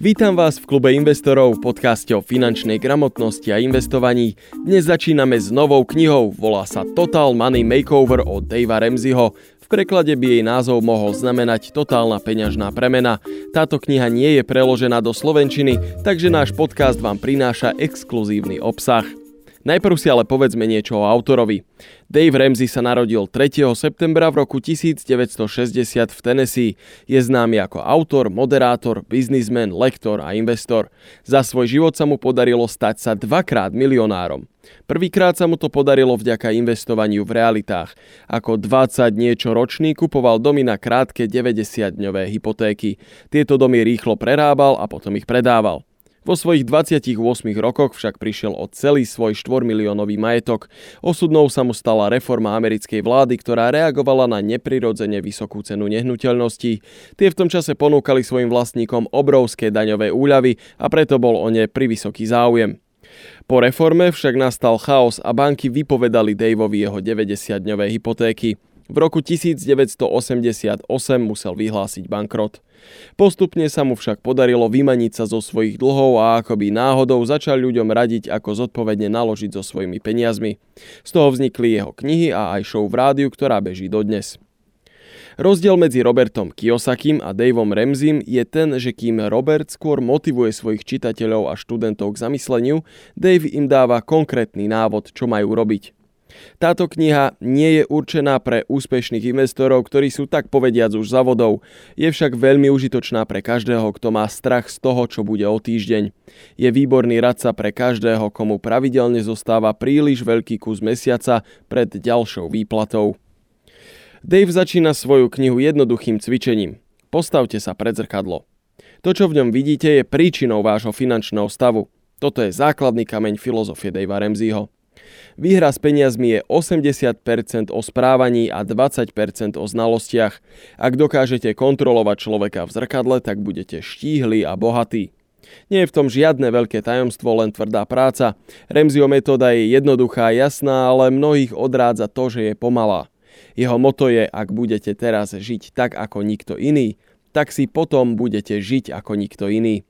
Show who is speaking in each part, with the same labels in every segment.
Speaker 1: Vítam vás v klube investorov, podcaste o finančnej gramotnosti a investovaní. Dnes začíname s novou knihou, volá sa Total Money Makeover od Davea Ramseyho. V preklade by jej názov mohol znamenať totálna peňažná premena. Táto kniha nie je preložená do slovenčiny, takže náš podcast vám prináša exkluzívny obsah. Najprv si ale povedzme niečo o autorovi. Dave Ramsey sa narodil 3. septembra v roku 1960 v Tennessee. Je známy ako autor, moderátor, biznismen, lektor a investor. Za svoj život sa mu podarilo stať sa dvakrát milionárom. Prvýkrát sa mu to podarilo vďaka investovaniu v realitách. Ako 20 niečo ročný kupoval domy na krátke 90-dňové hypotéky. Tieto domy rýchlo prerábal a potom ich predával. Vo svojich 28 rokoch však prišiel o celý svoj 4 miliónový majetok. Osudnou sa mu stala reforma americkej vlády, ktorá reagovala na neprirodzene vysokú cenu nehnuteľností. Tie v tom čase ponúkali svojim vlastníkom obrovské daňové úľavy a preto bol o ne vysoký záujem. Po reforme však nastal chaos a banky vypovedali Daveovi jeho 90-dňové hypotéky. V roku 1988 musel vyhlásiť bankrot. Postupne sa mu však podarilo vymaniť sa zo svojich dlhov a akoby náhodou začal ľuďom radiť, ako zodpovedne naložiť so svojimi peniazmi. Z toho vznikli jeho knihy a aj show v rádiu, ktorá beží dodnes. Rozdiel medzi Robertom Kiyosakim a Daveom Remzim je ten, že kým Robert skôr motivuje svojich čitateľov a študentov k zamysleniu, Dave im dáva konkrétny návod, čo majú robiť. Táto kniha nie je určená pre úspešných investorov, ktorí sú tak povediac už za vodou. Je však veľmi užitočná pre každého, kto má strach z toho, čo bude o týždeň. Je výborný radca pre každého, komu pravidelne zostáva príliš veľký kus mesiaca pred ďalšou výplatou. Dave začína svoju knihu jednoduchým cvičením. Postavte sa pred zrkadlo. To, čo v ňom vidíte, je príčinou vášho finančného stavu. Toto je základný kameň filozofie Davea Ramseyho. Výhra s peniazmi je 80% o správaní a 20% o znalostiach. Ak dokážete kontrolovať človeka v zrkadle, tak budete štíhli a bohatí. Nie je v tom žiadne veľké tajomstvo, len tvrdá práca. Remzio metóda je jednoduchá, jasná, ale mnohých odrádza to, že je pomalá. Jeho moto je, ak budete teraz žiť tak ako nikto iný, tak si potom budete žiť ako nikto iný.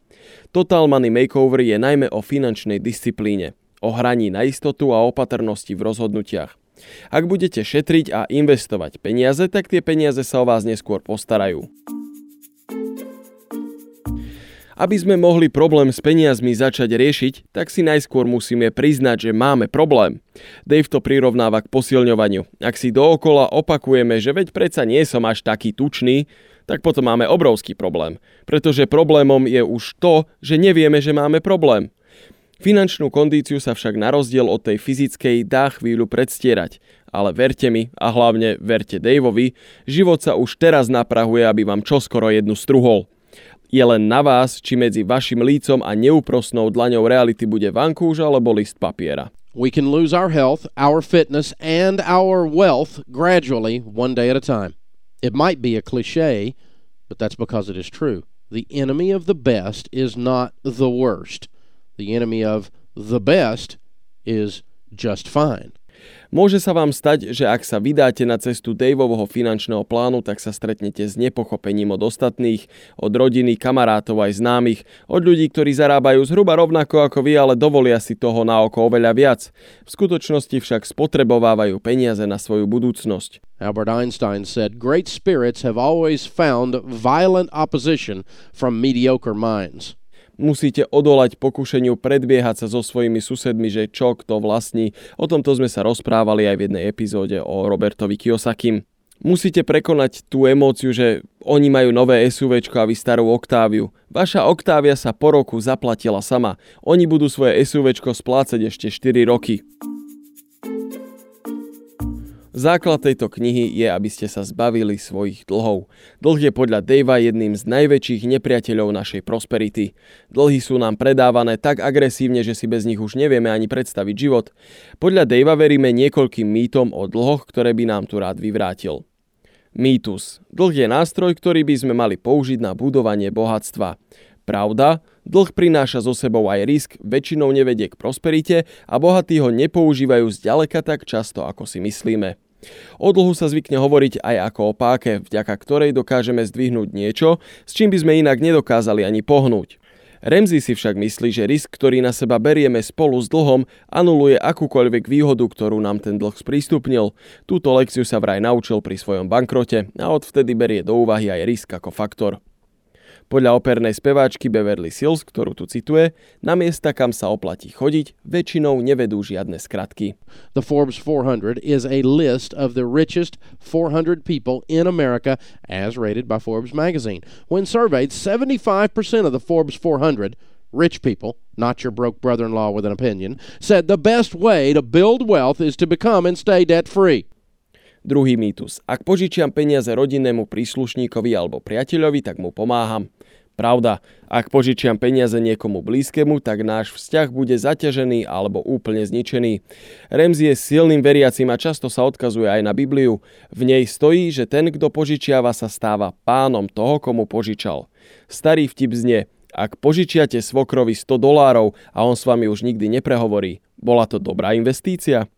Speaker 1: Total Money Makeover je najmä o finančnej disciplíne o hraní na istotu a opatrnosti v rozhodnutiach. Ak budete šetriť a investovať peniaze, tak tie peniaze sa o vás neskôr postarajú. Aby sme mohli problém s peniazmi začať riešiť, tak si najskôr musíme priznať, že máme problém. Dave to prirovnáva k posilňovaniu. Ak si dookola opakujeme, že veď predsa nie som až taký tučný, tak potom máme obrovský problém. Pretože problémom je už to, že nevieme, že máme problém. Finančnú kondíciu sa však na rozdiel od tej fyzickej dá chvíľu predstierať. Ale verte mi, a hlavne verte Daveovi, život sa už teraz naprahuje, aby vám čoskoro jednu struhol. Je len na vás, či medzi vašim lícom a neúprosnou dlaňou reality bude vankúž alebo list papiera.
Speaker 2: We can lose our health, our fitness, and our wealth gradually, one day at a time. It might be a cliche, but that's because it is true. The enemy of the best is not the worst. The enemy of the best is just fine.
Speaker 1: Môže sa vám stať, že ak sa vydáte na cestu Daveovho finančného plánu, tak sa stretnete s nepochopením od ostatných, od rodiny, kamarátov aj známych, od ľudí, ktorí zarábajú zhruba rovnako ako vy, ale dovolia si toho na oko oveľa viac. V skutočnosti však spotrebovávajú peniaze na svoju budúcnosť.
Speaker 2: Albert Einstein said, Great spirits have always found violent opposition from mediocre minds
Speaker 1: musíte odolať pokušeniu predbiehať sa so svojimi susedmi, že čo kto vlastní. O tomto sme sa rozprávali aj v jednej epizóde o Robertovi Kiyosakim. Musíte prekonať tú emóciu, že oni majú nové SUV a vy starú Oktáviu. Vaša Oktávia sa po roku zaplatila sama. Oni budú svoje SUV splácať ešte 4 roky. Základ tejto knihy je, aby ste sa zbavili svojich dlhov. Dlh je podľa Davea jedným z najväčších nepriateľov našej prosperity. Dlhy sú nám predávané tak agresívne, že si bez nich už nevieme ani predstaviť život. Podľa Davea veríme niekoľkým mýtom o dlhoch, ktoré by nám tu rád vyvrátil. Mýtus. Dlh je nástroj, ktorý by sme mali použiť na budovanie bohatstva. Pravda, dlh prináša so sebou aj risk, väčšinou nevedie k prosperite a bohatí ho nepoužívajú zďaleka tak často, ako si myslíme. O dlhu sa zvykne hovoriť aj ako o páke, vďaka ktorej dokážeme zdvihnúť niečo, s čím by sme inak nedokázali ani pohnúť. Remzi si však myslí, že risk, ktorý na seba berieme spolu s dlhom, anuluje akúkoľvek výhodu, ktorú nám ten dlh sprístupnil. Túto lekciu sa vraj naučil pri svojom bankrote a odvtedy berie do úvahy aj risk ako faktor. Podľa opernej speváčky Beverly Sills, ktorú tu cituje, na miesta, kam sa oplatí chodiť, väčšinou nevedú žiadne skratky.
Speaker 2: The Forbes 400 is a list of the richest 400 people in America as rated by Forbes magazine. When surveyed, 75% of the Forbes 400 rich people, not your broke brother-in-law with an opinion, said the best way to build wealth is to become and stay debt-free.
Speaker 1: Druhý mýtus. Ak požičiam peniaze rodinnému príslušníkovi alebo priateľovi, tak mu pomáham. Pravda, ak požičiam peniaze niekomu blízkemu, tak náš vzťah bude zaťažený alebo úplne zničený. Remzi je silným veriacim a často sa odkazuje aj na Bibliu. V nej stojí, že ten, kto požičiava, sa stáva pánom toho, komu požičal. Starý vtip znie, ak požičiate svokrovi 100 dolárov a on s vami už nikdy neprehovorí, bola to dobrá investícia?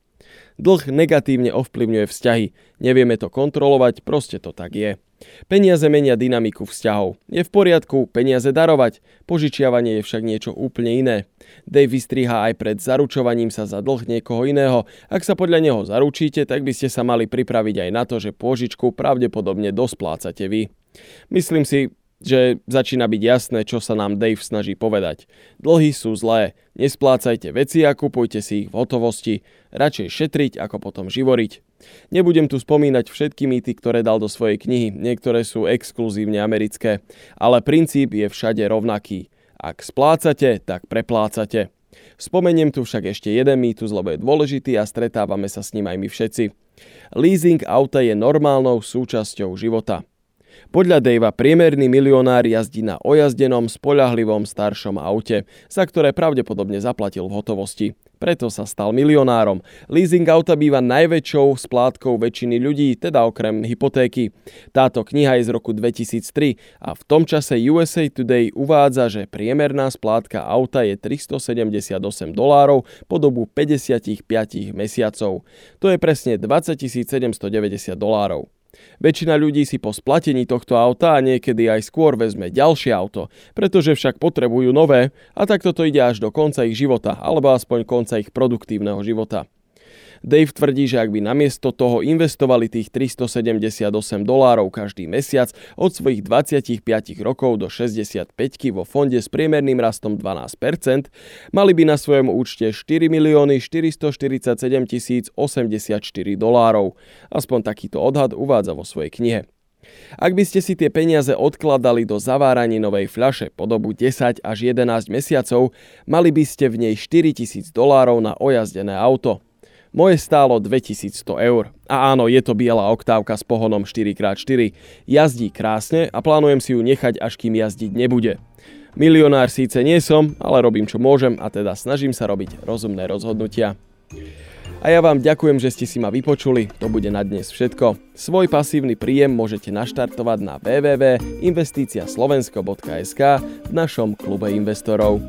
Speaker 1: Dlh negatívne ovplyvňuje vzťahy. Nevieme to kontrolovať, proste to tak je. Peniaze menia dynamiku vzťahov. Je v poriadku peniaze darovať, požičiavanie je však niečo úplne iné. Dave vystriha aj pred zaručovaním sa za dlh niekoho iného. Ak sa podľa neho zaručíte, tak by ste sa mali pripraviť aj na to, že pôžičku pravdepodobne dosplácate vy. Myslím si, že začína byť jasné, čo sa nám Dave snaží povedať. Dlhy sú zlé, nesplácajte veci a kupujte si ich v hotovosti, radšej šetriť ako potom živoriť. Nebudem tu spomínať všetky mýty, ktoré dal do svojej knihy, niektoré sú exkluzívne americké, ale princíp je všade rovnaký. Ak splácate, tak preplácate. Spomeniem tu však ešte jeden mýtus, lebo je dôležitý a stretávame sa s ním aj my všetci. Leasing auta je normálnou súčasťou života. Podľa Davea priemerný milionár jazdí na ojazdenom, spoľahlivom staršom aute, za ktoré pravdepodobne zaplatil v hotovosti. Preto sa stal milionárom. Leasing auta býva najväčšou splátkou väčšiny ľudí, teda okrem hypotéky. Táto kniha je z roku 2003 a v tom čase USA Today uvádza, že priemerná splátka auta je 378 dolárov po dobu 55 mesiacov. To je presne 20 790 dolárov. Väčšina ľudí si po splatení tohto auta a niekedy aj skôr vezme ďalšie auto, pretože však potrebujú nové a takto to ide až do konca ich života, alebo aspoň konca ich produktívneho života. Dave tvrdí, že ak by namiesto toho investovali tých 378 dolárov každý mesiac od svojich 25 rokov do 65 vo fonde s priemerným rastom 12%, mali by na svojom účte 4 milióny 447 084 dolárov. Aspoň takýto odhad uvádza vo svojej knihe. Ak by ste si tie peniaze odkladali do novej fľaše po dobu 10 až 11 mesiacov, mali by ste v nej 4000 dolárov na ojazdené auto. Moje stálo 2100 eur. A áno, je to biela oktávka s pohonom 4x4. Jazdí krásne a plánujem si ju nechať, až kým jazdiť nebude. Milionár síce nie som, ale robím čo môžem a teda snažím sa robiť rozumné rozhodnutia. A ja vám ďakujem, že ste si ma vypočuli. To bude na dnes všetko. Svoj pasívny príjem môžete naštartovať na www.investiciaslovensko.sk v našom klube investorov.